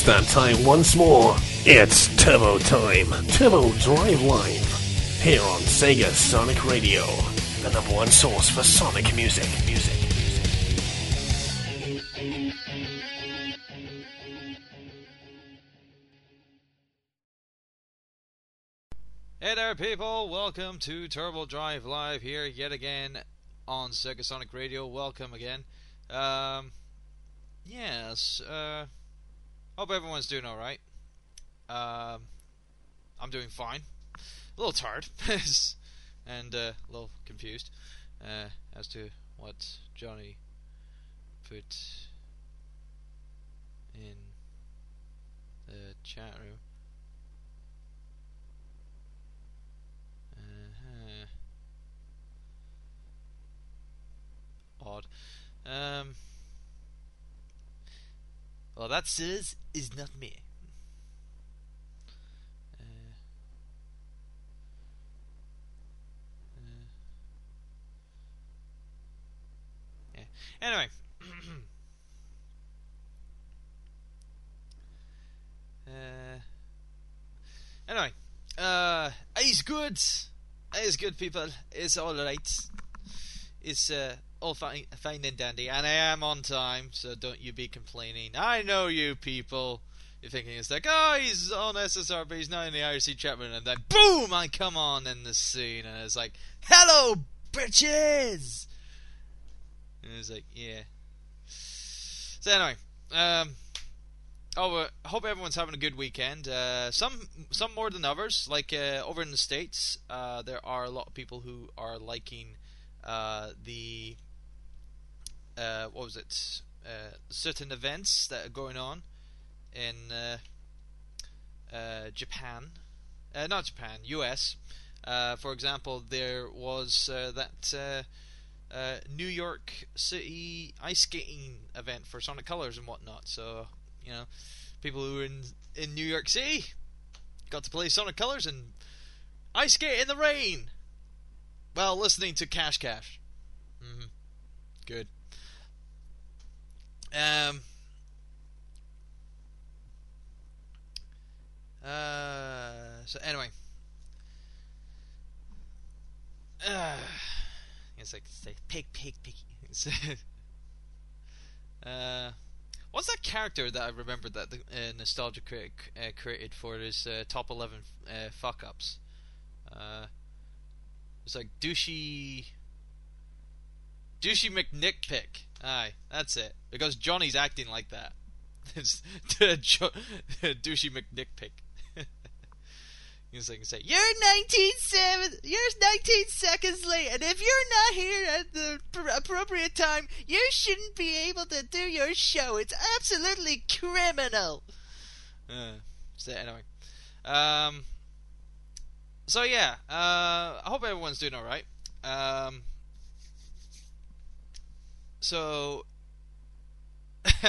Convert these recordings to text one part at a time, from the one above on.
It's that time once more. It's Turbo Time. Turbo Drive Live. Here on Sega Sonic Radio. The number one source for Sonic music. Music. Hey there, people! Welcome to Turbo Drive Live here yet again on Sega Sonic Radio. Welcome again. Um, yes, uh, hope everyone's doing alright. Um, I'm doing fine. A little tired and uh, a little confused uh, as to what Johnny put in the chat room. Uh-huh. Odd. Um. Well, that says is not me. Uh, uh, yeah. Anyway. uh, anyway. Uh, he's good. He's good, people. It's all right. It's uh, all fine, fine and dandy, and I am on time, so don't you be complaining. I know you people. You're thinking it's like, oh, he's on SSR, but he's not in the IRC chat room, and then boom, I come on in the scene, and it's like, hello, bitches. And it's like, yeah. So anyway, um, Oh, uh, hope everyone's having a good weekend. Uh, some some more than others. Like uh, over in the states, uh, there are a lot of people who are liking uh, the uh, what was it? certain events that are going on in uh, uh, Japan, uh, not Japan, U.S. Uh, for example, there was uh, that uh, uh, New York City ice skating event for Sonic Colors and whatnot. So you know, people who were in in New York City got to play Sonic Colors and ice skate in the rain while listening to Cash Cash. Mm-hmm. Good. Um. Uh. So anyway. Uh, it's like say pig, pig, pig. uh, what's that character that I remember that the uh, nostalgia critic uh, created for his uh, top eleven uh, fuck ups? Uh, it's like douchey, douchey McNitpick. Aye, that's it. Because Johnny's acting like that. It's douchey McNitpick. He's like, say, "You're 19 seven, you're 19 seconds late, and if you're not here at the pr- appropriate time, you shouldn't be able to do your show. It's absolutely criminal." Uh, so anyway, um, so yeah, uh, I hope everyone's doing all right. Um, so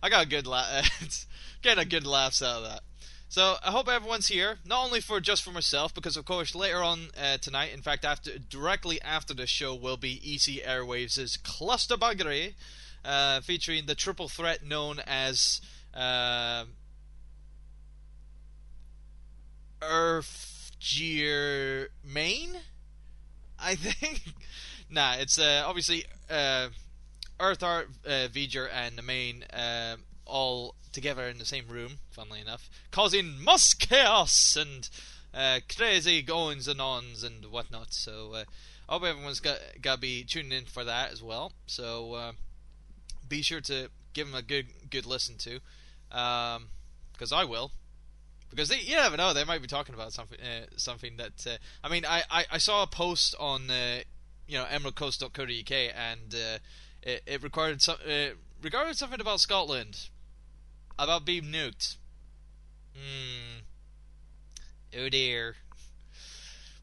I got a good laugh. getting a good laughs out of that. So I hope everyone's here, not only for just for myself, because of course later on uh, tonight, in fact, after directly after the show, will be EC Airwaves' Cluster Buggery, uh, featuring the triple threat known as uh, Earth Gear Main. I think. nah, it's uh, obviously Earth Art, uh, V'ger, and the main uh, all together in the same room, funnily enough, causing mass chaos and uh, crazy goings and ons and whatnot. So uh, I hope everyone's got to be tuning in for that as well. So uh, be sure to give them a good good listen to, because um, I will. Because they, you never know, they might be talking about something uh, something that uh, I mean. I, I, I, saw a post on you know emeraldcoast.co.uk and it, it some regarded something about Scotland about being nuked. Hmm. Oh dear.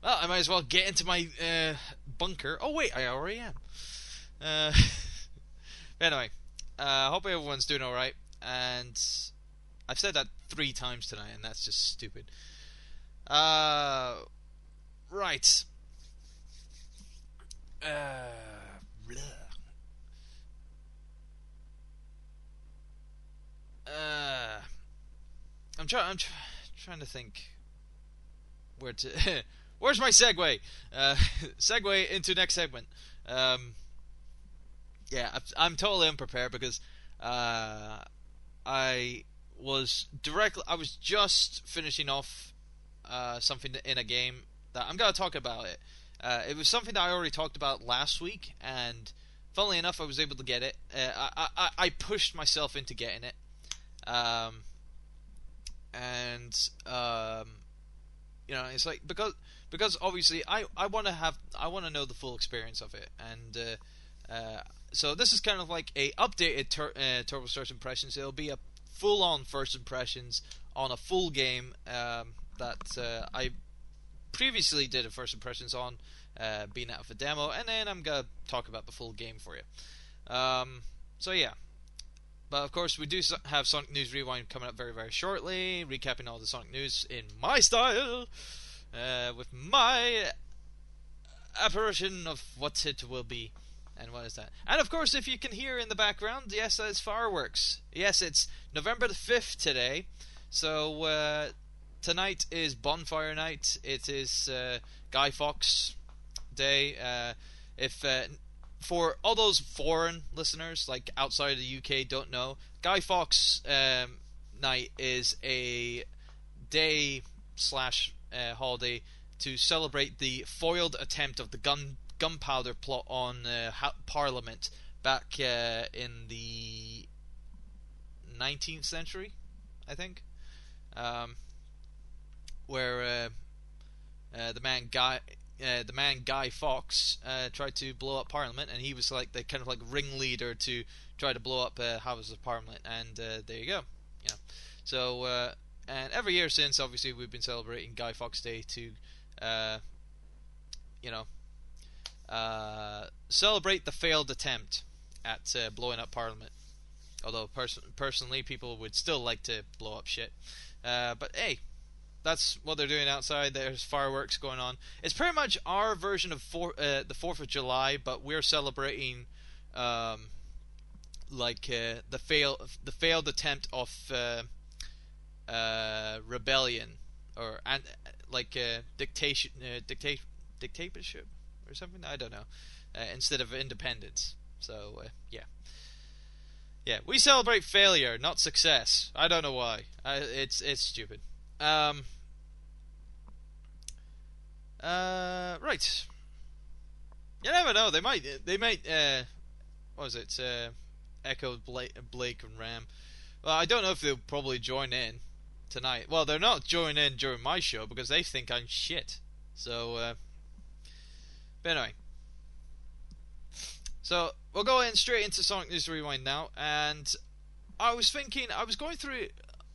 Well, I might as well get into my uh, bunker. Oh wait, I already am. Uh, anyway, I uh, hope everyone's doing all right. And I've said that three times tonight, and that's just stupid. Uh, right. Uh. Uh, I'm trying. I'm tr- trying to think where to. Where's my segue? Uh, segue into next segment. Um, yeah, I'm totally unprepared because uh, I was directly. I was just finishing off uh, something in a game that I'm gonna talk about it. Uh, it was something that I already talked about last week, and funnily enough, I was able to get it. Uh, I, I I pushed myself into getting it, um, and um, you know, it's like because because obviously I, I want to have I want to know the full experience of it, and uh, uh, so this is kind of like a updated tur- uh, Turbo First Impressions. It'll be a full on first impressions on a full game um, that uh, I previously did a first impressions on, uh, being out of a demo, and then I'm gonna talk about the full game for you. Um, so yeah, but of course, we do have Sonic News Rewind coming up very, very shortly, recapping all the Sonic news in my style, uh, with my apparition of what it will be. And what is that? And of course, if you can hear in the background, yes, that is fireworks. Yes, it's November the 5th today. So, uh, tonight is bonfire night. It is uh, Guy Fawkes Day. Uh, if uh, for all those foreign listeners, like outside of the UK, don't know, Guy Fawkes um, Night is a day slash uh, holiday to celebrate the foiled attempt of the gun gunpowder plot on uh, ha- Parliament back uh, in the 19th century, I think, um, where uh, uh, the man Guy uh, the man Guy Fawkes uh, tried to blow up Parliament, and he was like the kind of like ringleader to try to blow up uh, Houses of Parliament. And uh, there you go. Yeah. So, uh, and every year since, obviously, we've been celebrating Guy Fawkes Day to, you know, celebrate the failed attempt at blowing up Parliament. Although, pers- personally, people would still like to blow up shit. But hey, that's what they're doing outside. There's fireworks going on. It's pretty much our version of four, uh, the Fourth of July, but we're celebrating um, like uh, the fail the failed attempt of uh, uh rebellion or and like uh, dictation uh, dictate dictatorship or something. I don't know. instead of independence. So yeah. Yeah, we celebrate failure, not success. I don't know why. I, it's it's stupid. Um, uh, right. You never know. They might. They might. Uh, what was it? Uh, Echo Blake, Blake and Ram. Well, I don't know if they'll probably join in tonight. Well, they're not joining in during my show because they think I'm shit. So, uh, but anyway. So we'll go in straight into Sonic News Rewind now, and I was thinking, I was going through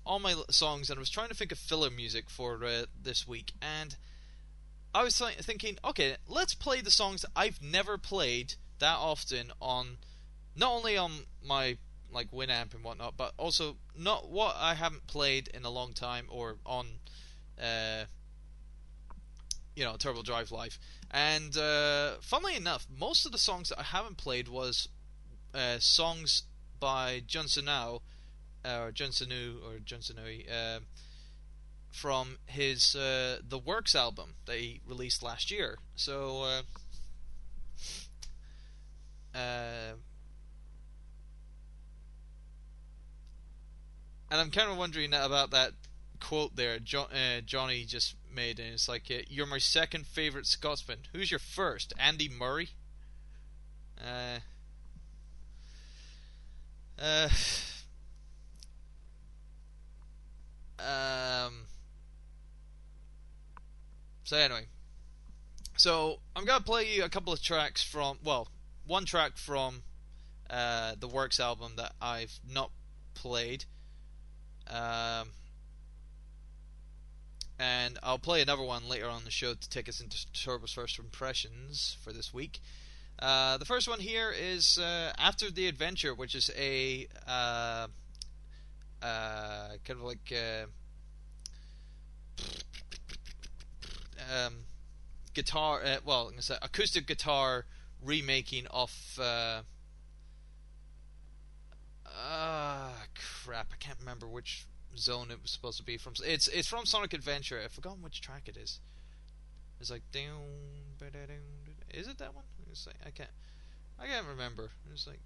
all my songs and I was trying to think of filler music for uh, this week, and I was th- thinking, okay, let's play the songs I've never played that often on, not only on my like Winamp and whatnot, but also not what I haven't played in a long time or on, uh, you know, Turbo Drive Live. And uh, funnily enough, most of the songs that I haven't played was uh, songs by Jun Now uh, or Jun Senoue or Jun uh, from his uh, The Works album that he released last year. So, uh, uh, and I'm kind of wondering about that quote there jo- uh, Johnny just made, and it's like, "You're my second favorite Scotsman. Who's your first? Andy Murray." Uh, uh, um, so anyway, so I'm gonna play you a couple of tracks from well, one track from uh, the Works album that I've not played, um, and I'll play another one later on the show to take us into Turbo's first impressions for this week. Uh, the first one here is uh, After the Adventure, which is a uh, kind of like uh, um, guitar, uh, well, I'm gonna say acoustic guitar remaking of. Uh, uh, crap! I can't remember which zone it was supposed to be from. It's it's from Sonic Adventure. I've forgotten which track it is. It's like is it that one? It's like I can't, I can't remember. It's like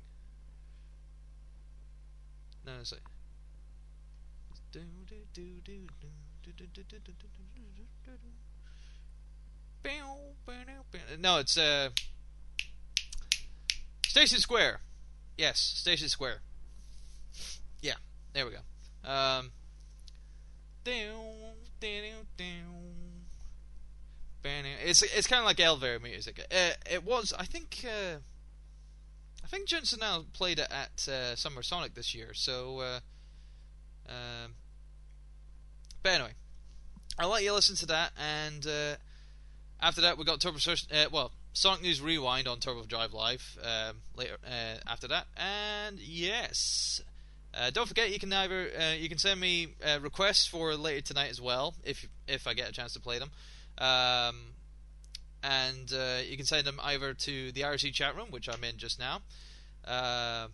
no, it's like. No, it's uh Station Square. Yes, Station Square. Yeah, there we go. Um it's it's kind of like elevator music. Uh, it was, I think, uh, I think Jun Senoue played it at uh, Summer Sonic this year. So, uh, um, but anyway, I'll let you listen to that, and uh, after that we got Turbo uh, well Sonic News Rewind on Turbo Drive Live um, later uh, after that, and yes. Uh, don't forget, you can either uh, you can send me uh, requests for later tonight as well, if if I get a chance to play them, um, and uh, you can send them either to the IRC chat room, which I'm in just now, uh,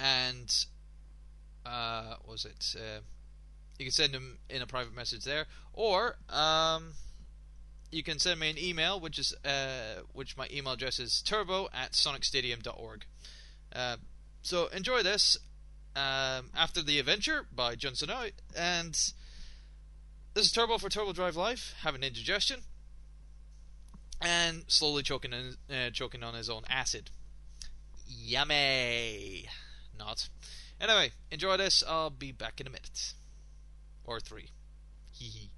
and uh, was it? Uh, you can send them in a private message there, or um, you can send me an email, which is uh, which my email address is turbo at sonicstadium.org. Uh, so enjoy this um, after the adventure by Jun Senoue, and this is Turbo for Turbo Drive Live having indigestion and slowly choking in, uh, choking on his own acid. Yummy, not. Anyway, enjoy this. I'll be back in a minute. Or three. Hee hee.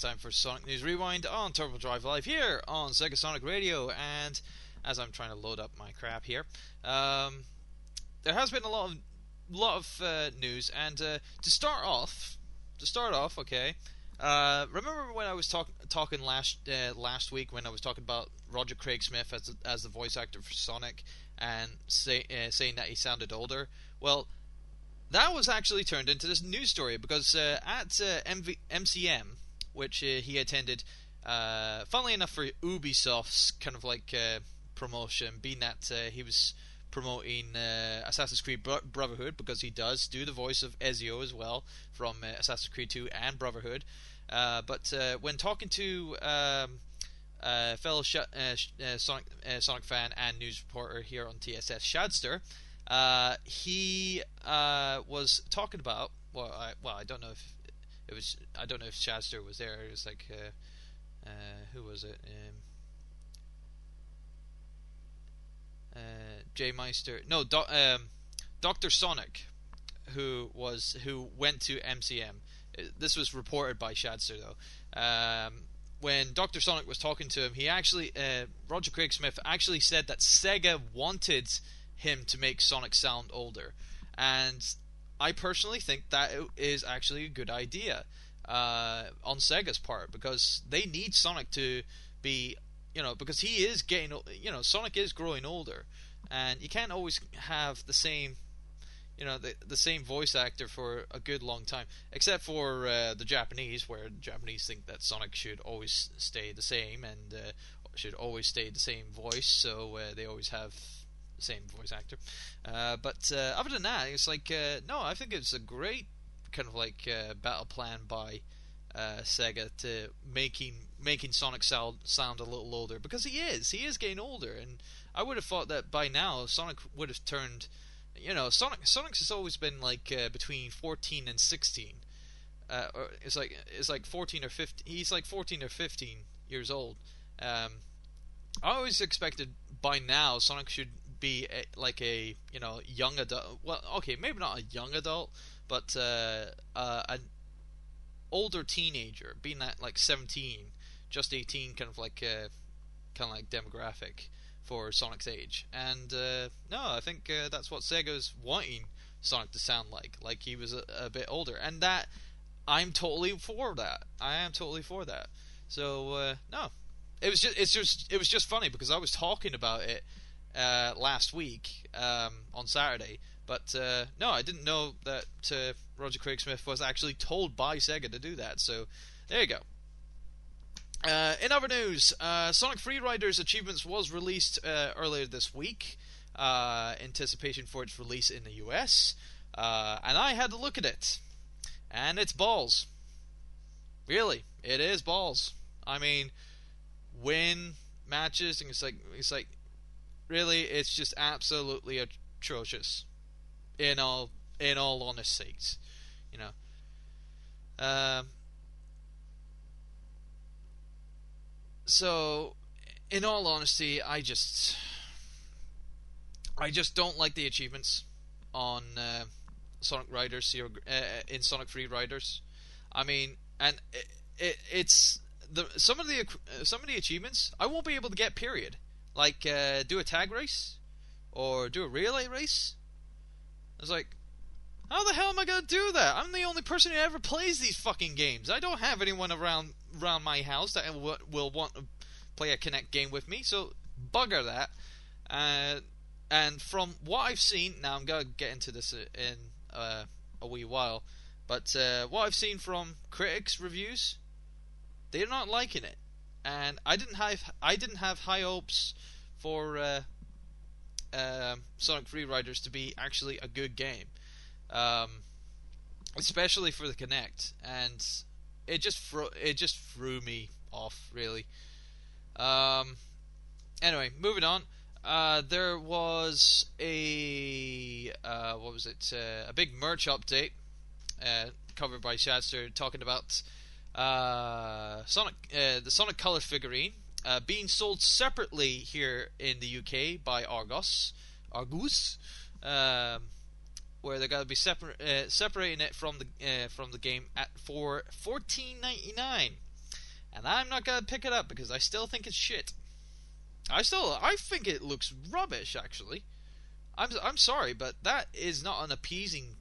Time for Sonic News Rewind on Turbo Drive Live here on Sega Sonic Radio. And as I'm trying to load up my crap here, um, there has been a lot of lot of uh, news. And uh, to start off, to start off, okay. Uh, remember when I was talk- talking last uh, last week when I was talking about Roger Craig Smith as as the voice actor for Sonic and say, uh, saying that he sounded older? Well, that was actually turned into this news story because uh, at MV- MCM, which uh, he attended, uh, funnily enough for Ubisoft's kind of like uh, promotion, being that uh, he was promoting uh, Assassin's Creed Bro- Brotherhood because he does do the voice of Ezio as well from uh, Assassin's Creed 2 and Brotherhood. But when talking to um, fellow sh- Sonic Sonic fan and news reporter here on TSS, Shadster, he was talking about. Well, I, well, I don't know if it was. I don't know if Shadster was there. It was like, uh, uh, who was it? Um, uh, Jay Meister. No, um, Doctor Sonic, who was who went to MCM. Uh, This was reported by Shadster though. Um, when Doctor Sonic was talking to him, he actually uh, Roger Craig Smith actually said that Sega wanted him to make Sonic sound older, and I personally think that is actually a good idea uh, on Sega's part because they need Sonic to be, you know, because he is getting, you know, Sonic is growing older, and you can't always have the same, you know, the the same voice actor for a good long time, except for uh, the Japanese, where the Japanese think that Sonic should always stay the same and uh, should always stay the same voice, so uh, they always have same voice actor. Uh, but uh, other than that, it's like uh, no, I think it's a great kind of like uh, battle plan by uh, Sega to making making Sonic sound sound a little older because he is he is getting older, and I would have thought that by now Sonic would have turned. You know, Sonic Sonic's has always been like uh, between 14 and 16. Uh, or it's like it's like 14 or 15. He's like 14 or 15 years old. Um, I always expected by now Sonic should be a, like a you know young adult. Well, okay, maybe not a young adult, but uh, uh, an older teenager, being that like 17, just 18, kind of like uh, kind of like demographic for Sonic's age. And uh, no, I think uh, that's what Sega's wanting Sonic to sound like, like he was a, a bit older, and that I'm totally for that. I am totally for that. So uh, no, it was just it's just it was just funny because I was talking about it uh, last week um, on Saturday, but uh, no, I didn't know that uh, Roger Craig Smith was actually told by Sega to do that. So there you go. Uh, in other news, uh, Sonic Free Riders Achievements was released uh, earlier this week, anticipation for its release in the US, and I had to look at it, and it's balls. Really, it is balls. I mean, win matches, and it's like it's like really, it's just absolutely atrocious. In all in all honesty, you know. Um, so, in all honesty, I just I just don't like the achievements on uh, Sonic Riders Zero, uh, in Sonic Free Riders. I mean, and it, it, it's the some of the uh, some of the achievements I won't be able to get. Period. Like uh, do a tag race or do a relay race. I was like, how the hell am I gonna do that? I'm the only person who ever plays these fucking games. I don't have anyone around around my house that will, will want to play a Kinect game with me. So bugger that. Uh, and from what I've seen, now I'm gonna get into this in uh, a wee while, but uh, what I've seen from critics' reviews, they're not liking it, and I didn't have I didn't have high hopes for uh, um Sonic Free Riders to be actually a good game, um, especially for the Kinect, and it just fro- it just threw me off really. Um, anyway, moving on. Uh, there was a uh, what was it? Uh, a big merch update uh, covered by Shadster talking about uh, Sonic, uh, the Sonic Color figurine uh, being sold separately here in the UK by Argos, Argus. Um, where they're gonna be separ- uh, separating it from the uh, from the game at for fourteen ninety nine, and I'm not gonna pick it up because I still think it's shit. I still I think it looks rubbish actually. I'm I'm sorry, but that is not an appeasing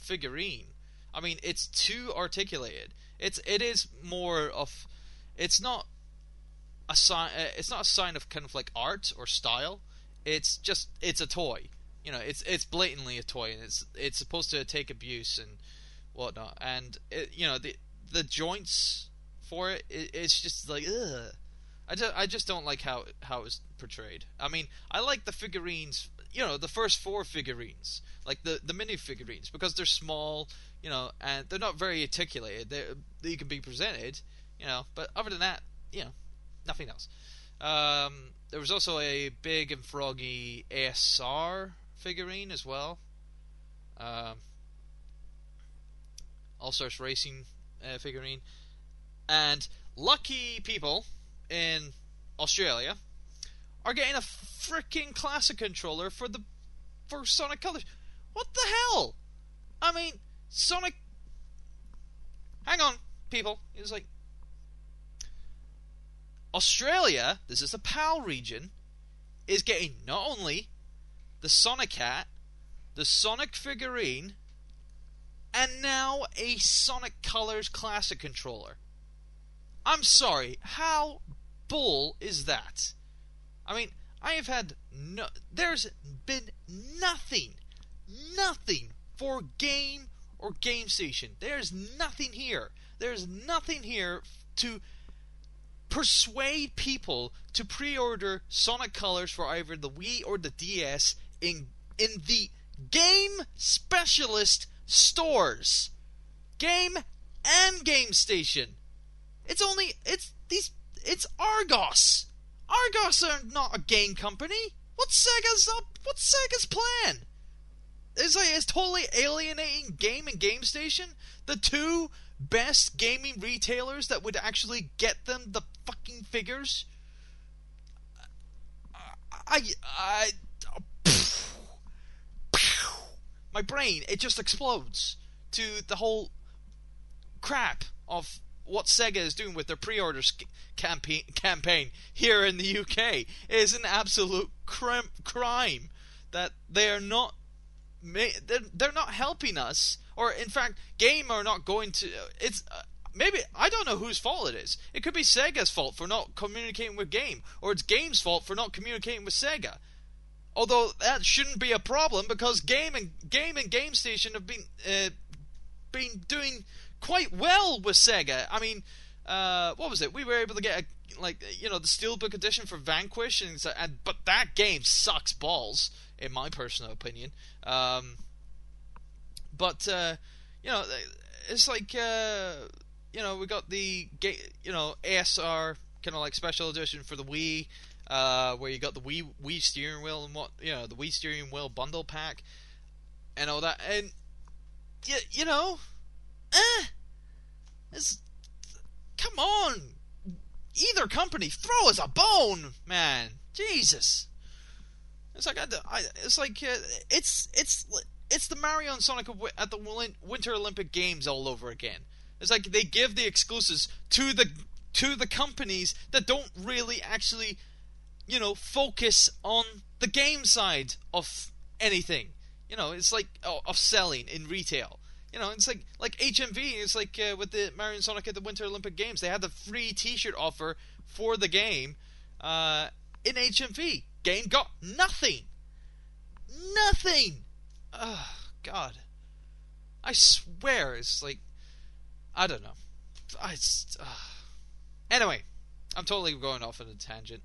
figurine. I mean, it's too articulated. It's it is more of it's not a sign. Uh, it's not a sign of kind of like art or style. It's just it's a toy. You know, it's it's blatantly a toy, and it's it's supposed to take abuse and whatnot. And it, you know the the joints for it, it it's just like ugh. I just, I just don't like how how it's portrayed. I mean, I like the figurines, you know, the first four figurines, like the the mini figurines, because they're small, you know, and they're not very articulated. They they can be presented, you know, but other than that, you know, nothing else. Um, there was also a big and froggy ASR figurine as well. Um, All Stars Racing uh, figurine, and lucky people in Australia are getting a freaking classic controller for the for Sonic Colors. What the hell? I mean, Sonic. Hang on, people. It's like Australia. This is the PAL region. Is getting not only the Sonic hat, the Sonic figurine, and now a Sonic Colors Classic controller. I'm sorry, how bull is that? I mean, I have had no. There's been nothing, nothing for game or game station. There's nothing here. There's nothing here to persuade people to pre-order Sonic Colors for either the Wii or the DS in in the game specialist stores, game and game station. It's only it's these it's Argos. Argos are not a game company. What's Sega's up? What's Sega's plan? It's like it's totally alienating Game and Game Station, the two best gaming retailers that would actually get them the fucking figures. I I, my brain it just explodes to the whole crap of what Sega is doing with their pre-order campaign campaign here in the UK is an absolute crime, crime that they are not they're, they're not helping us or in fact game are not going to it's uh, maybe I don't know whose fault it is. It could be Sega's fault for not communicating with game or it's game's fault for not communicating with Sega. Although that shouldn't be a problem because game and game and game station have been uh, been doing quite well with Sega. I mean, uh, what was it? We were able to get a, like you know the Steelbook edition for Vanquish, and, and but that game sucks balls in my personal opinion. Um, but uh, you know, it's like uh, you know we got the you know ASR kind of like special edition for the Wii. Uh, where you got the Wii Wii steering wheel and what you know the Wii steering wheel bundle pack and all that and you, you know eh, it's, come on, either company, throw us a bone, man. Jesus, it's like I, it's like uh, it's it's it's the Mario and Sonic at the Winter Olympic Games all over again. It's like they give the exclusives to the to the companies that don't really actually, you know, focus on the game side of anything. You know, it's like oh, of selling in retail. You know, it's like like HMV. It's like uh, with the Mario and Sonic at the Winter Olympic Games. They had the free T-shirt offer for the game uh, in HMV. Game got nothing. Nothing. Oh God. I swear, it's like I don't know. I uh. anyway. I'm totally going off on a tangent.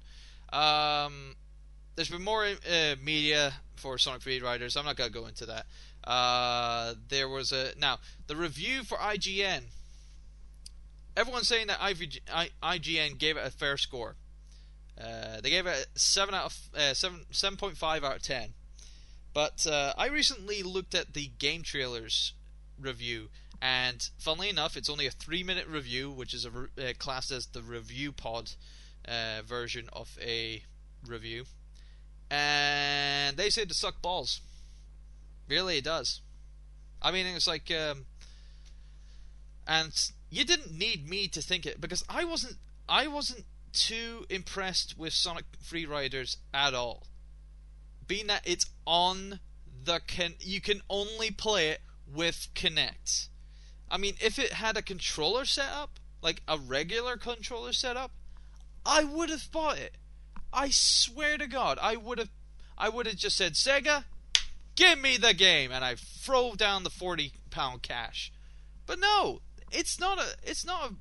Um, there's been more uh, media for Sonic Free Riders. I'm not gonna go into that. Uh, there was a now the review for IGN. Everyone's saying that IGN gave it a fair score. Uh, they gave it seven out of uh, seven seven point five out of ten. But uh, I recently looked at the game trailers review, and funnily enough, it's only a three minute review, which is a re- uh, classed as the review pod uh, version of a review. And they said to suck balls. Really, it does. I mean, it's like, um, and you didn't need me to think it because I wasn't. I wasn't too impressed with Sonic Free Riders at all. Being that it's on the can, you can only play it with Kinect. I mean, if it had a controller setup, like a regular controller setup, I would have bought it. I swear to God, I would have. I would have just said, Sega, give me the game, and I throw down the forty pound cash. But no, it's not a. It's not a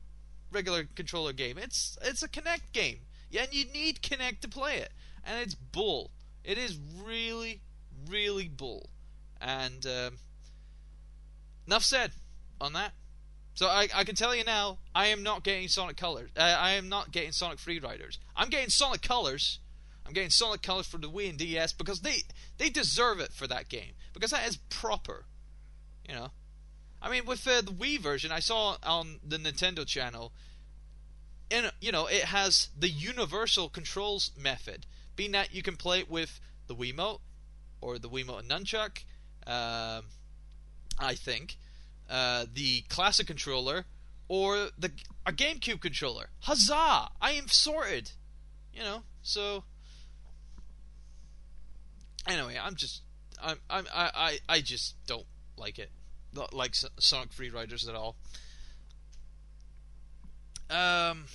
regular controller game. It's it's a Kinect game. Yeah, and you need Kinect to play it, and it's bull. It is really, really bull. And um, enough said on that. So I, I can tell you now, I am not getting Sonic Colors. Uh, I am not getting Sonic Free Riders. I'm getting Sonic Colors. I'm getting Sonic Colors for the Wii and DS because they they deserve it for that game because that is proper. You know, I mean, with uh, the Wii version, I saw on the Nintendo channel, and you know, it has the universal controls method, being that you can play it with the Wiimote or the Wiimote and Nunchuck. Um, I think uh, the classic controller or the a GameCube controller. Huzzah! I am sorted. You know, so anyway, I'm just I'm, I'm I, I I just don't like it, not like Sonic Free Riders at all. Um,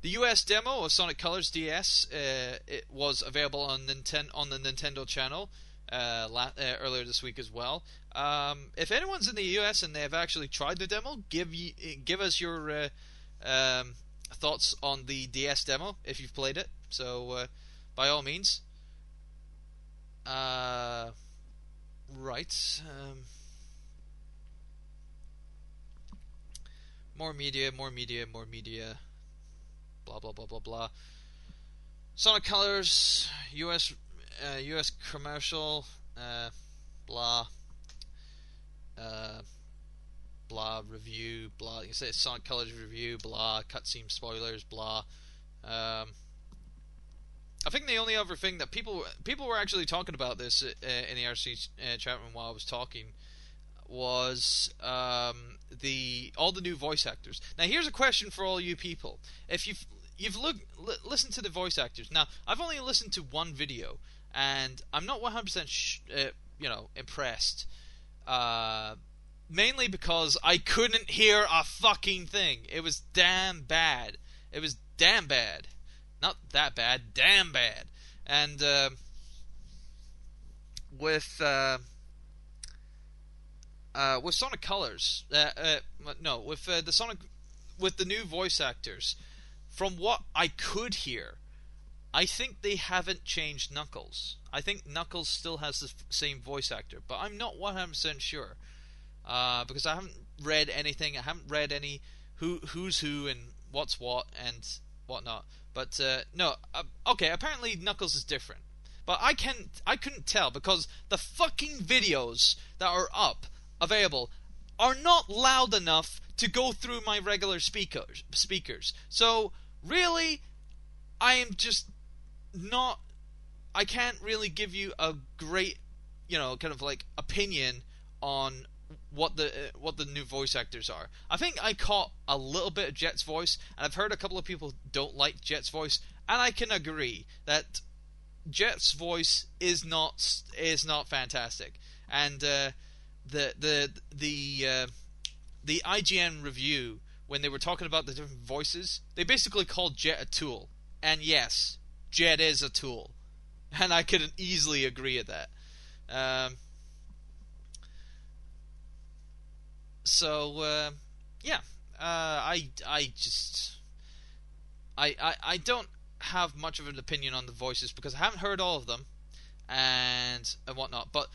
the US demo of Sonic Colors DS uh, it was available on Ninten- on the Nintendo channel uh, la- uh, earlier this week as well. Um, if anyone's in the US and they have actually tried the demo, give y- give us your uh, um, thoughts on the DS demo if you've played it. So uh, by all means. Uh, right. Um, more media, more media, more media. Blah blah blah blah blah. Sonic Colors, U.S. Uh, U.S. commercial, uh, blah, uh, blah review, blah. You say Sonic Colors review, blah. Cutscene spoilers, blah. Um, I think the only other thing that people people were actually talking about this uh, in the RC uh, chat room while I was talking was um, the all the new voice actors. Now, here's a question for all you people: If you've you've looked li- listened to the voice actors, now I've only listened to one video, and I'm not 100% sh- uh, you know impressed. Uh, mainly because I couldn't hear a fucking thing. It was damn bad. It was damn bad. Not that bad, damn bad. And uh, with uh, uh, with Sonic Colors, uh, uh, no, with uh, the Sonic, with the new voice actors, from what I could hear, I think they haven't changed Knuckles. I think Knuckles still has the f- same voice actor, but I'm not 100% sure because I haven't read anything. I haven't read any who who's who and what's what and whatnot. But uh, no, uh, okay. Apparently Knuckles is different, but I can I couldn't tell because the fucking videos that are up available are not loud enough to go through my regular speakers. Speakers. So really, I am just not. I can't really give you a great, you know, kind of like opinion on what the uh, what the new voice actors are. I think I caught a little bit of Jet's voice, and I've heard a couple of people don't like Jet's voice, and I can agree that Jet's voice is not is not fantastic. And uh, the the the uh, the IGN review when they were talking about the different voices, they basically called Jet a tool. And yes, Jet is a tool, and I could easily agree with that. Um, so uh, yeah, uh, I I just I, I I don't have much of an opinion on the voices because I haven't heard all of them and and whatnot. But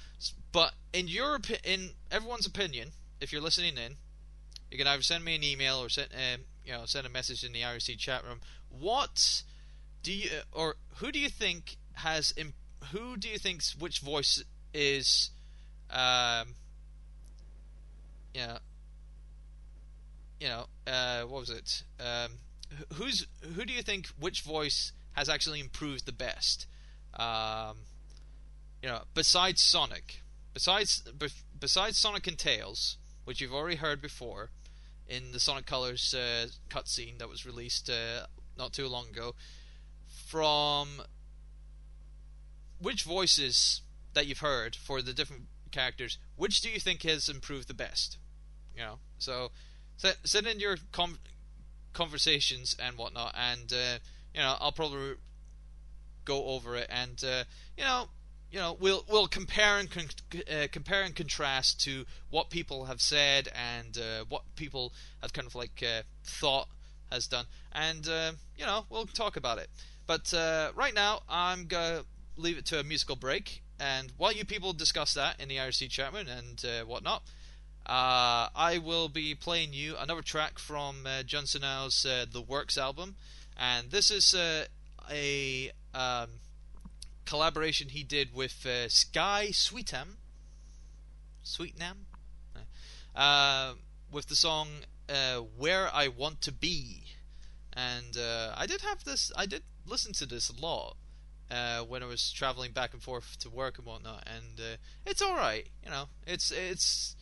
but in your in everyone's opinion, if you're listening in, you can either send me an email or send um, you know send a message in the IRC chat room. What do you or who do you think has who do you think's which voice is um you know you know uh, what was it? Um, who's who do you think which voice has actually improved the best? Um, you know besides Sonic. Besides bef- besides Sonic and Tails, which you've already heard before in the Sonic Colors uh, cutscene that was released uh, not too long ago, from which voices that you've heard for the different characters, which do you think has improved the best? You know, so set, send in your com- conversations and whatnot, and uh, you know I'll probably go over it, and uh, you know, you know we'll we'll compare and con- uh, compare and contrast to what people have said and uh, what people have kind of like uh, thought has done, and uh, you know we'll talk about it. But right now I'm gonna leave it to a musical break, and while you people discuss that in the IRC chat room and whatnot. Uh, I will be playing you another track from uh, Jun Senoue's uh, The Works album, and this is uh, a um, collaboration he did with uh, Skye Sweetam, Sweetnam, uh, with the song "Where I Want to Be," and I did have this. I did listen to this a lot. When I was traveling back and forth to work and whatnot, and it's all right, you know. It's it's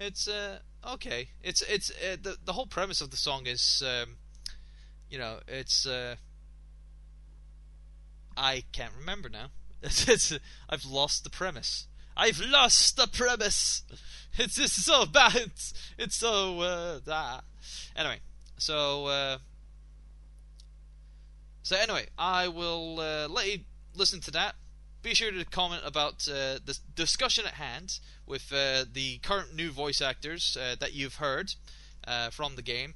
it's uh, okay. It's it's uh, the the whole premise of the song is, um, you know, it's uh, I can't remember now. It's, it's I've lost the premise. I've lost the premise. It's just so bad. It's, it's so uh, ah. Anyway, so uh, so anyway, I will uh, let you listen to that be sure to comment about uh, the discussion at hand with uh, the current new voice actors uh, that you've heard uh, from the game,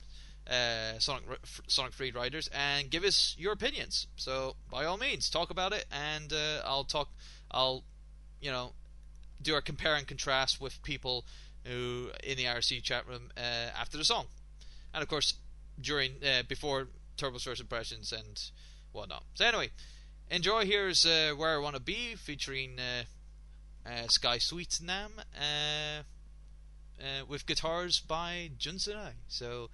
uh, Sonic Sonic Free Riders, and give us your opinions. So by all means, talk about it, and I'll talk. I'll, you know, do a compare and contrast with people who in the IRC chat room after the song, and of course during before Turbo's first impressions and whatnot. So anyway. Enjoy. Here's uh, Where I Want to Be featuring uh, uh, Skye Sweetnam uh, uh, with guitars by Jun Senoue. So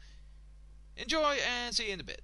enjoy and see you in a bit.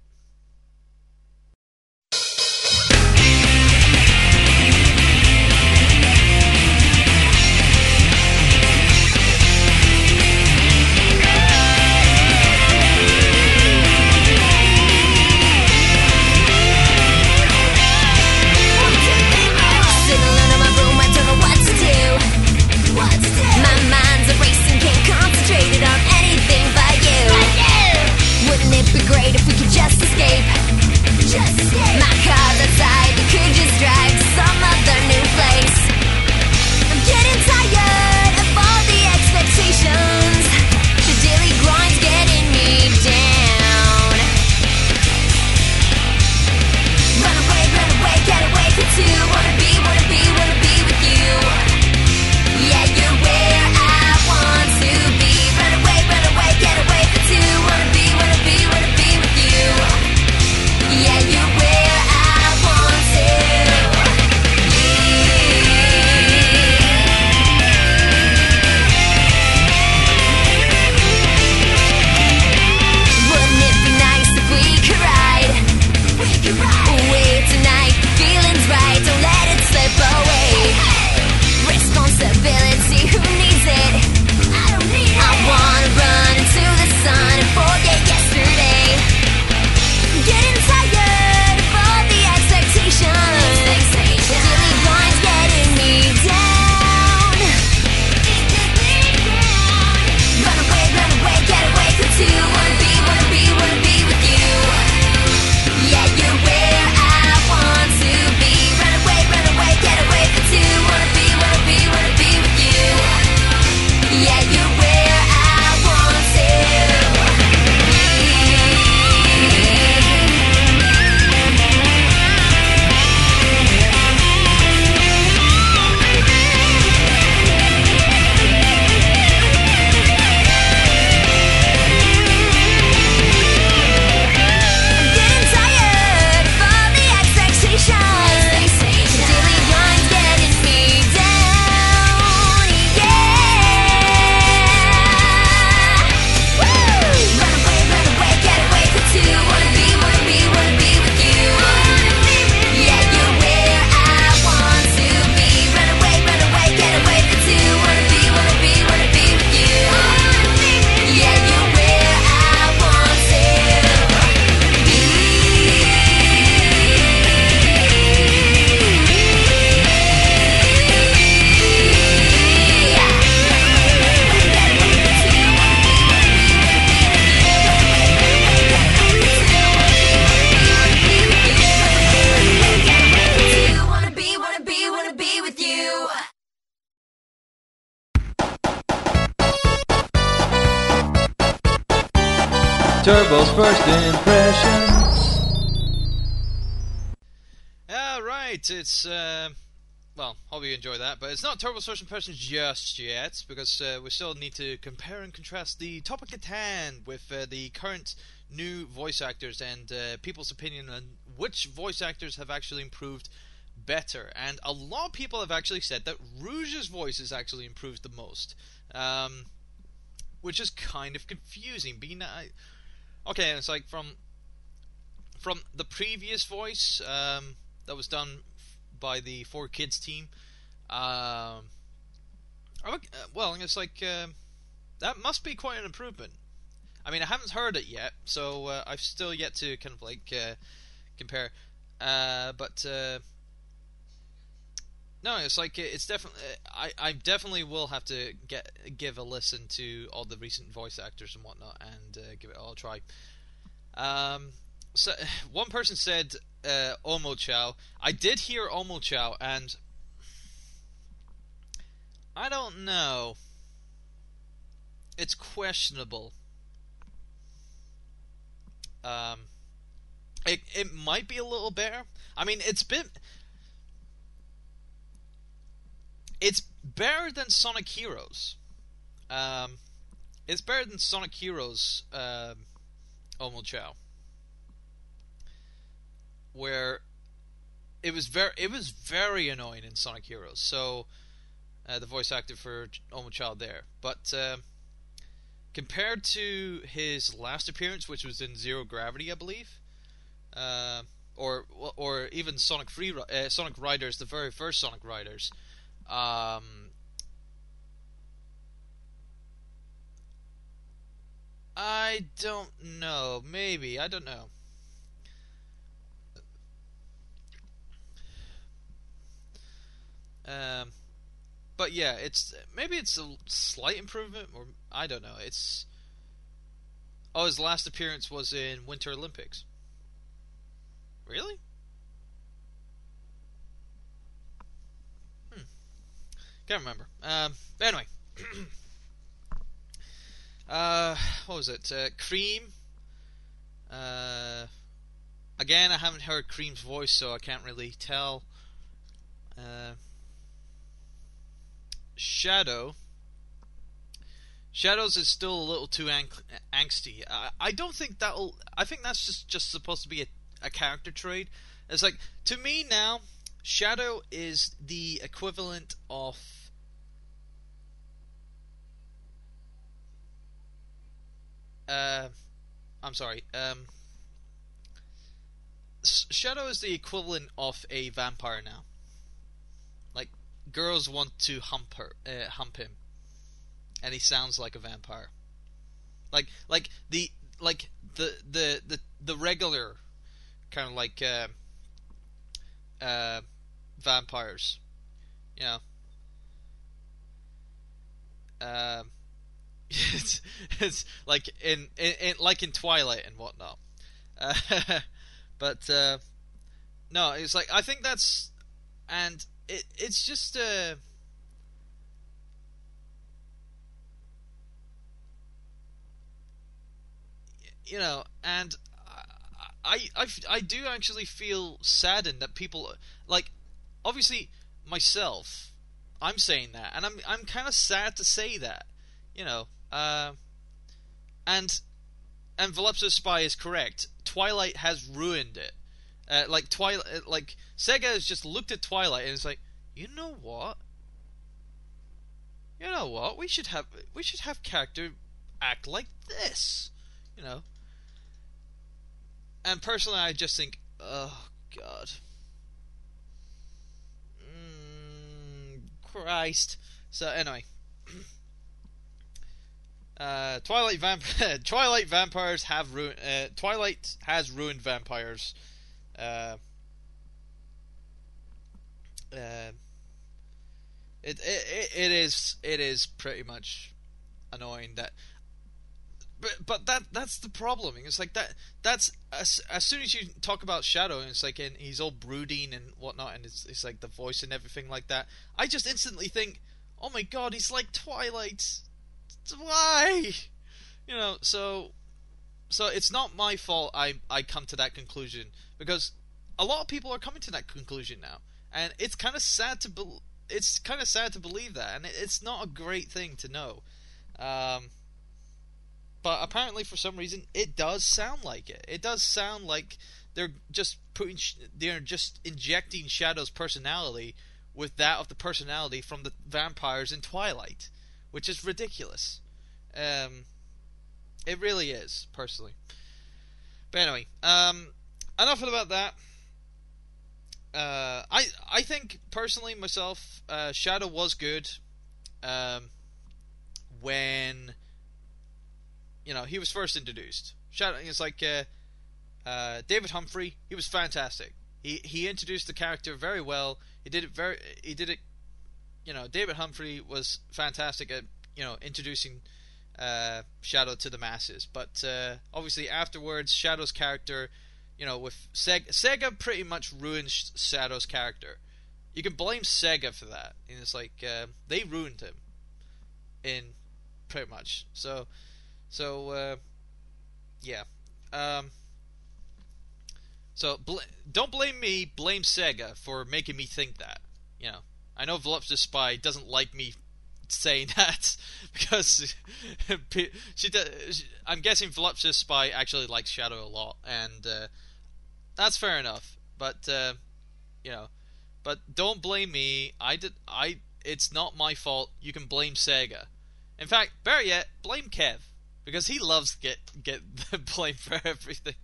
Hope you enjoy that, but it's not Turbo's first impressions just yet because uh, we still need to compare and contrast the topic at hand with uh, the current new voice actors and uh, people's opinion on which voice actors have actually improved better. And a lot of people have actually said that Rouge's voice has actually improved the most, um, which is kind of confusing. Being I, okay, it's like from from the previous voice um, that was done by the 4Kids team. Um, uh, well, it's like uh, that must be quite an improvement. I mean, I haven't heard it yet, so uh, I've still yet to kind of like uh, compare. Uh, but uh, no, it's like it's definitely. I I definitely will have to get give a listen to all the recent voice actors and whatnot, and give it all a try. Um, so one person said uh, Omochao. I did hear Omochao, and I don't know. It's questionable. Um, it it might be a little better. I mean, it's been it's better than Sonic Heroes. Um, it's better than Sonic Heroes. Um, Omochao where it was very it was very annoying in Sonic Heroes. So uh, the voice actor for Omochao there, but uh, compared to his last appearance, which was in Zero Gravity, I believe, uh, or or even Sonic Free uh, Sonic Riders, the very first Sonic Riders. Um, I don't know. Maybe I don't know. Um, but yeah, it's maybe it's a slight improvement, or I don't know. It's oh, his last appearance was in Winter Olympics. Really? Hmm. Can't remember. Um, anyway. uh, what was it? Uh, Cream. Uh, again, I haven't heard Cream's voice, so I can't really tell. Uh, Shadow. Shadows is still a little too ang- angsty. I, I don't think that'll. I think that's just just supposed to be a, a character trait. It's like to me now, Shadow is the equivalent of. Uh, I'm sorry. Um, Shadow is the equivalent of a vampire now girls want to hump her, uh, hump him, and he sounds like a vampire. Like like the like the the the the regular kind of like uh, uh, vampires, you know. Uh, it's it's like in, in, in, like in Twilight and whatnot. Uh, but uh, no, it's like I think that's and it it's just a. Uh, you know, and I, I, I do actually feel saddened that people like, obviously myself, I'm saying that, and I'm I'm kind of sad to say that, you know, uh, and and Voluptuous Spy is correct. Twilight has ruined it. Uh, like Twilight, uh, like Sega has just looked at Twilight and it's like, you know what? You know what? We should have we should have character act like this, you know. And personally, I just think, oh god, mm, Christ. So anyway. Uh, Twilight vamp Twilight vampires have ruined. Uh, Twilight has ruined vampires uh, uh, it, it it is it is pretty much annoying that but but that that's the problem. It's like that that's as, as soon as you talk about shadow and it's like and he's all brooding and whatnot and it's, it's like the voice and everything like that i just instantly think oh my god he's like twilight why? You know so so it's not my fault I I come to that conclusion because a lot of people are coming to that conclusion now, and it's kind of sad to be- it's kind of sad to believe that, and it's not a great thing to know. Um, but apparently, for some reason, it does sound like it. It does sound like they're just putting, sh- they're just injecting Shadow's personality with that of the personality from the vampires in Twilight, which is ridiculous. Um, it really is, personally. But anyway, um, enough about that. Uh, I I think personally myself, uh, Shadow was good. Um, when you know he was first introduced. Shadow is like uh, uh, David Humphrey. He was fantastic. He he introduced the character very well. He did it very. He did it. You know, David Humphrey was fantastic at you know introducing uh, Shadow to the masses. But uh, obviously afterwards, Shadow's character, you know, with Sega, Sega pretty much ruined Shadow's character. You can blame Sega for that. And it's like uh, they ruined him, in pretty much. So, so uh, yeah. Um, so bl- don't blame me. Blame Sega for making me think that. You know, I know Voluptuous Spy doesn't like me saying that because she, does, I'm guessing Voluptuous Spy actually likes Shadow a lot, and uh, that's fair enough. But uh, you know, but don't blame me. I did. I. It's not my fault. You can blame Sega. In fact, better yet, blame Kev because he loves to get the blame for everything,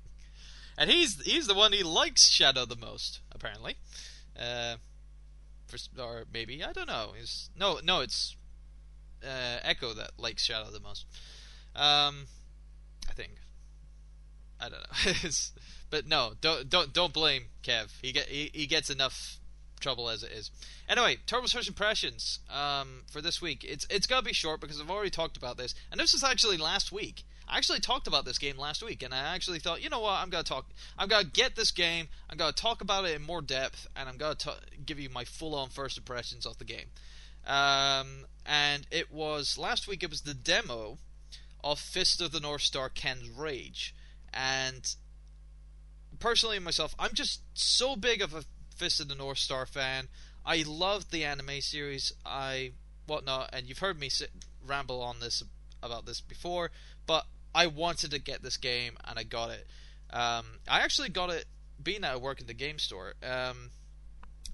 and he's he's the one he likes Shadow the most apparently. Uh, or maybe I don't know. Is no no it's uh, Echo that likes Shadow the most. Um, I think. I don't know. but no, don't don't don't blame Kev. He get he, he gets enough trouble as it is. Anyway, Turbo's first impressions um, for this week. It's it's gonna be short because I've already talked about this, and this was actually last week. I actually talked about this game last week, and I actually thought, you know what, I'm gonna talk. I'm gonna get this game. I'm gonna talk about it in more depth, and I'm gonna ta- give you my full-on first impressions of the game. Um, and it was last week. It was the demo of Fist of the North Star: Ken's Rage, and personally myself, I'm just so big of a Fist of the North Star fan. I love the anime series. I whatnot, and you've heard me sit, ramble on this about this before, but I wanted to get this game and I got it. Um, I actually got it being at work in the game store. Um,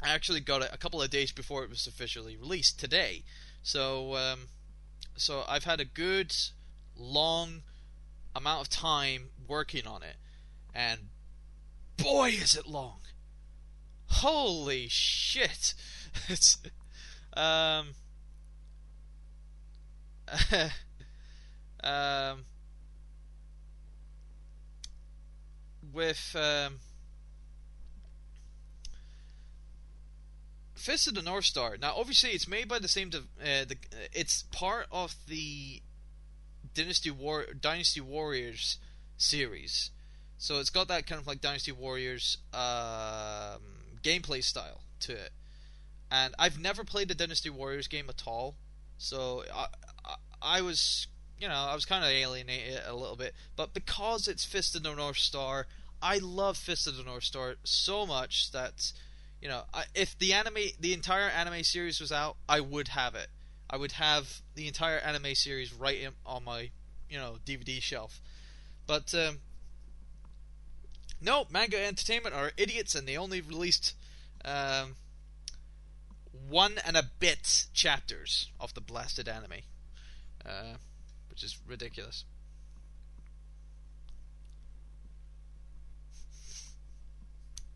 I actually got it a couple of days before it was officially released today. So, um, so I've had a good, long amount of time working on it, and boy, is it long! Holy shit! it's um, um, with um Fist of the North Star. Now, obviously, it's made by the same. Uh, the, it's part of the Dynasty War Dynasty Warriors series, so it's got that kind of like Dynasty Warriors um, gameplay style to it. And I've never played the Dynasty Warriors game at all, so I, I, I was, you know, I was kind of alienated a little bit. But because it's Fist of the North Star, I love Fist of the North Star so much that you know, I, if the anime, the entire anime series was out, I would have it. I would have the entire anime series right in, on my, you know, DVD shelf. But um, no, Manga Entertainment are idiots, and they only released um, one and a bit chapters of the blasted anime, uh, which is ridiculous.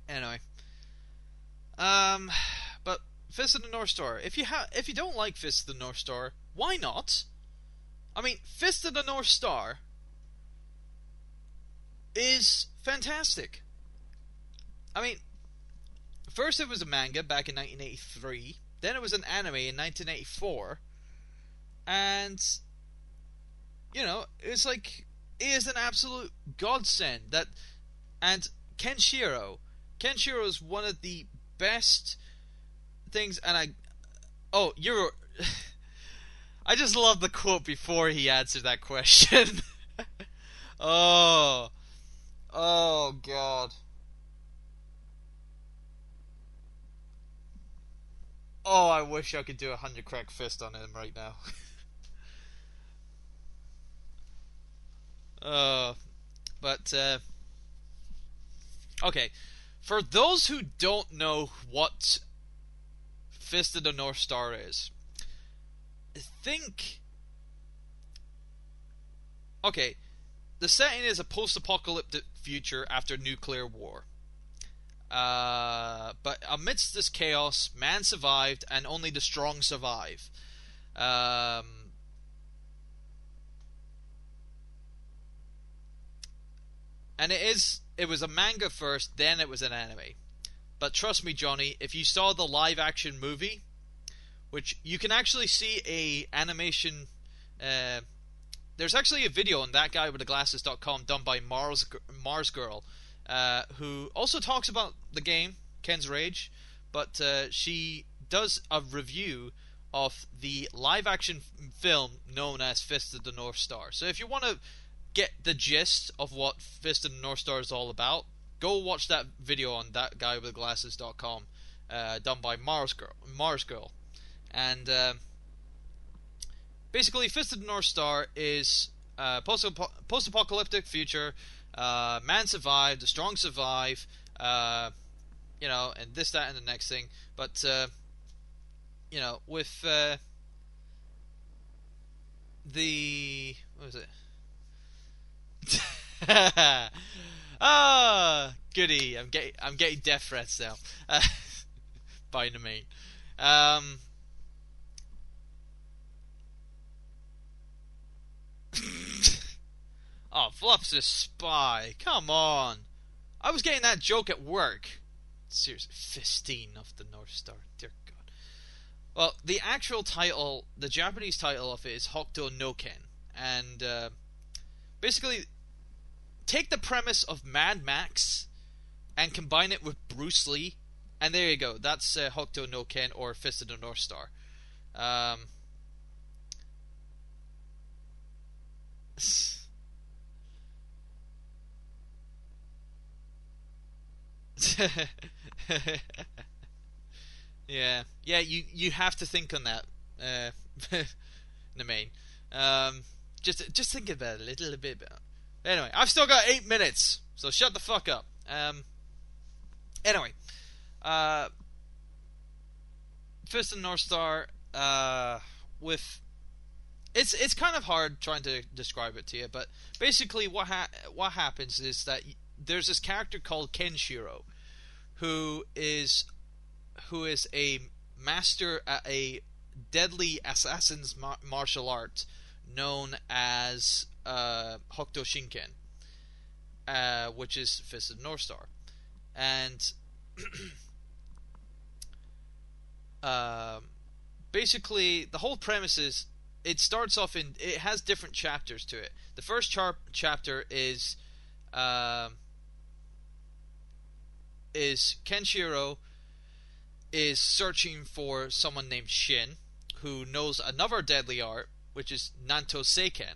Anyway. Um, but Fist of the North Star. If you ha- if you don't like Fist of the North Star, why not? I mean, Fist of the North Star is fantastic. I mean, first it was a manga back in 1983, then it was an anime in 1984, and you know, it's like it is an absolute godsend that and Kenshiro Kenshiro is one of the best things, and I. Oh, you're. I just love the quote before he answered that question. Oh. Oh god. Oh, I wish I could do a hundred crack fist on him right now. uh, but uh, okay, for those who don't know what Fist of the North Star is, think. Okay, the setting is a post-apocalyptic future after nuclear war. Uh, but amidst this chaos, man survived, and only the strong survive. Um, and it is it was a manga first, then it was an anime. But trust me, Johnny, if you saw the live action movie, which you can actually see a animation. Uh, there's actually a video on that guy with the glasses.com done by Mars Marzgurl, uh, who also talks about the game Ken's Rage, but uh, she does a review of the live action film known as Fist of the North Star. So if you want to get the gist of what Fist of the North Star is all about, go watch that video on that guy with uh, done by Marzgurl. Mars Girl, and uh, basically, Fist of the North Star is uh, post apocalyptic future. Uh, man survived, the strong survive, uh, you know, and this, that, and the next thing. But uh, you know, with uh, the what was it? ah, goody! I'm getting I'm getting death threats now. By the main. Um, oh, Fluff's a spy. Come on. I was getting that joke at work. Seriously, Fistine of the North Star. Dear God. Well, the actual title, the Japanese title of it is Hokuto no Ken. And uh, basically, take the premise of Mad Max and combine it with Bruce Lee, and there you go. That's uh, Hokuto no Ken or Fist of the North Star. Um, yeah, yeah. You you have to think on that, uh, the main. Um, just just think about it a little bit. Anyway, I've still got eight minutes, so shut the fuck up. Um. Anyway, uh, Fist of North Star, uh, with it's it's kind of hard trying to describe it to you, but basically what ha- what happens is that there's this character called Kenshiro, who is who is a master at a deadly assassin's mar- martial art known as uh, Hokuto Shinken, uh, which is Fist of the North Star, and um, basically the whole premise is it starts off in it has different chapters to it. The first char- chapter is um, is Kenshiro is searching for someone named Shin who knows another deadly art, which is Nanto Seiken,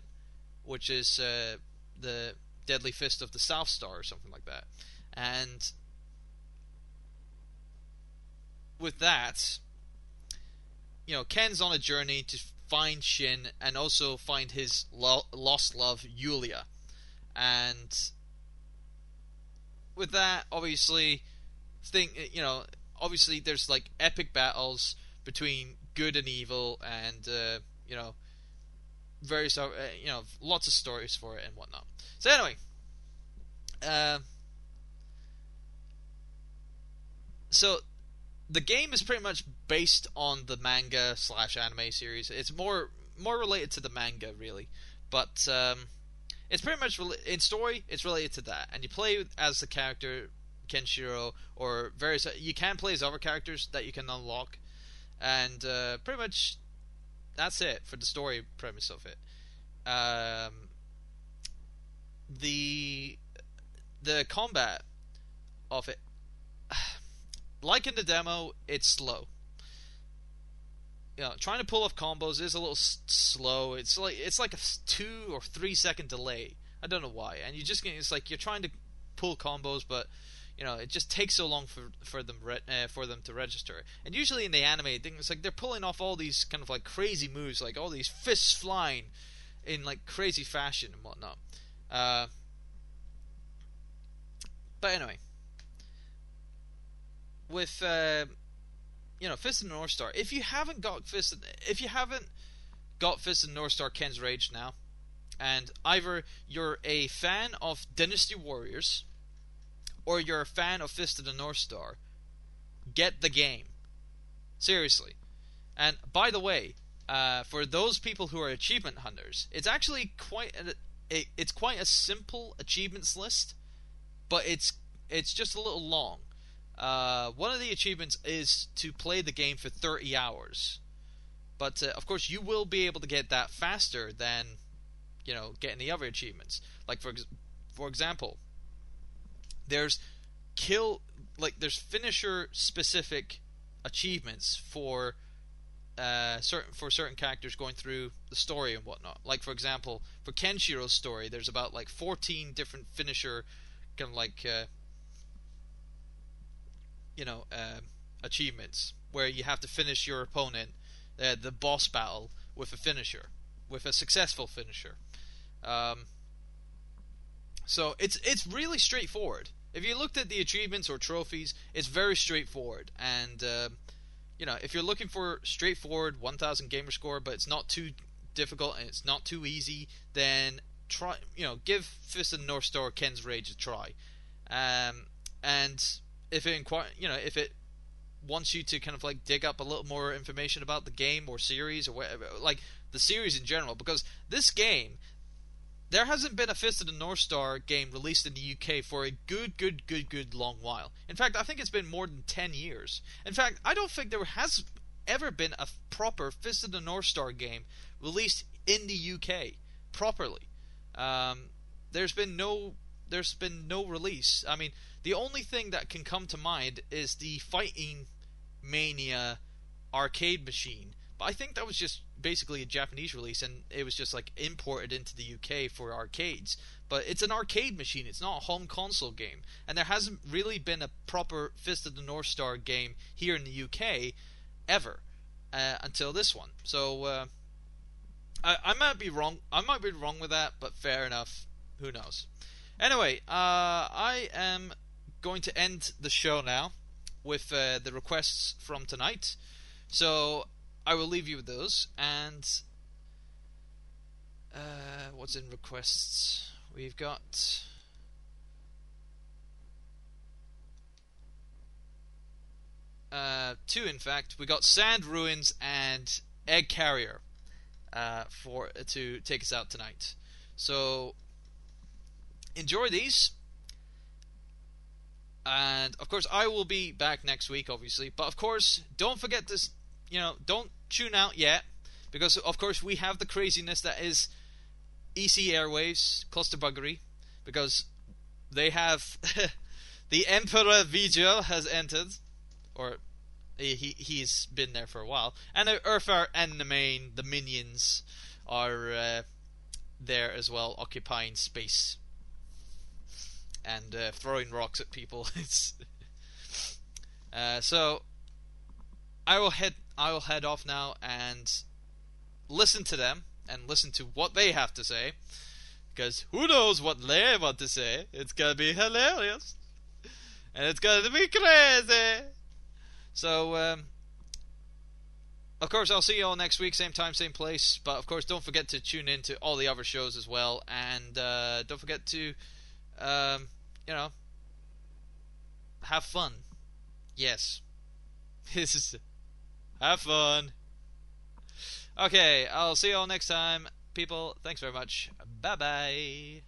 which is uh, the deadly fist of the South Star or something like that. And with that, you know, Ken's on a journey to find Shin and also find his lo- lost love, Yulia. And with that, obviously, thing you know, obviously there's like epic battles between good and evil, and uh, you know, various uh, you know, lots of stories for it and whatnot. So anyway, uh, so the game is pretty much based on the manga slash anime series. It's more more related to the manga, really, but um, it's pretty much in story. It's related to that, and you play as the character Kenshiro or various. You can play as other characters that you can unlock, and uh, pretty much that's it for the story premise of it. Um, the the combat of it like in the demo, it's slow. You know, trying to pull off combos is a little s- slow. It's like it's like a two or three second delay. I don't know why. And you just it's like you're trying to pull combos, but you know it just takes so long for for them re- uh, for them to register. And usually in the anime, it's like they're pulling off all these kind of like crazy moves, like all these fists flying in like crazy fashion and whatnot. Uh, but anyway, with uh, you know Fist of North Star, if you haven't got Fist, of, if you haven't got Fist the North Star Ken's Rage now, and either you're a fan of Dynasty Warriors or you're a fan of Fist of the North Star, get the game. Seriously. And by the way, uh, for those people who are achievement hunters, it's actually quite a, it, it's quite a simple achievements list, but it's it's just a little long. Uh, one of the achievements is to play the game for 30 hours, but uh, of course you will be able to get that faster than you know getting the other achievements. Like for for example, there's kill like there's finisher specific achievements for uh, certain for certain characters going through the story and whatnot. Like for example, for Kenshiro's story, there's about like 14 different finisher kind of like uh, you know uh, achievements where you have to finish your opponent, uh, the boss battle with a finisher, with a successful finisher. Um, so it's it's really straightforward. If you looked at the achievements or trophies, it's very straightforward and uh, you know, if you're looking for straightforward 1000 gamer score, but it's not too difficult and it's not too easy, then try, you know, give Fist of the North Star Ken's Rage a try. Um, and if it inquire, you know, if it wants you to kind of like dig up a little more information about the game or series or whatever, like the series in general, because this game, there hasn't been a Fist of the North Star game released in the UK for a good, good, good, good long while. In fact, I think it's been more than 10 years. In fact, I don't think there has ever been a proper Fist of the North Star game released in the UK properly. Um, there's been no there's been no release. I mean, the only thing that can come to mind is the Fighting Mania arcade machine but I think that was just basically a Japanese release, and it was just like imported into the UK for arcades. But it's an arcade machine; it's not a home console game, and there hasn't really been a proper Fist of the North Star game here in the UK ever uh, until this one. So uh, I, I might be wrong. I might be wrong with that, but fair enough. Who knows? Anyway, uh, I am going to end the show now with uh, the requests from tonight. So I will leave you with those. And uh, what's in requests? We've got. Uh, two, in fact. We got Sand Ruins and Egg Carrier uh, for to take us out tonight. So enjoy these. And of course, I will be back next week, obviously. But of course, don't forget to, you know, don't tune out yet because, of course, we have the craziness that is EC Airwaves clusterbuggery because they have the Emperor Vigil has entered, or he he's been there for a while, and Earthar and the main the minions are uh, there as well, occupying space and uh, throwing rocks at people. it's uh, so I will head I will head off now and listen to them and listen to what they have to say. Because who knows what they want to say? It's gonna be hilarious. And it's gonna be crazy. So, um, of course, I'll see you all next week, same time, same place. But of course, don't forget to tune in to all the other shows as well. And uh, don't forget to, um, you know, have fun. Yes. This is. Have fun. Okay, I'll see you all next time. People, thanks very much. Bye bye.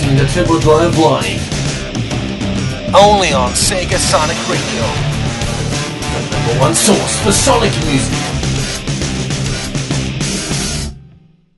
Listening to Turbo Drive Live. Only on Sega Sonic Radio. The number one source for Sonic music.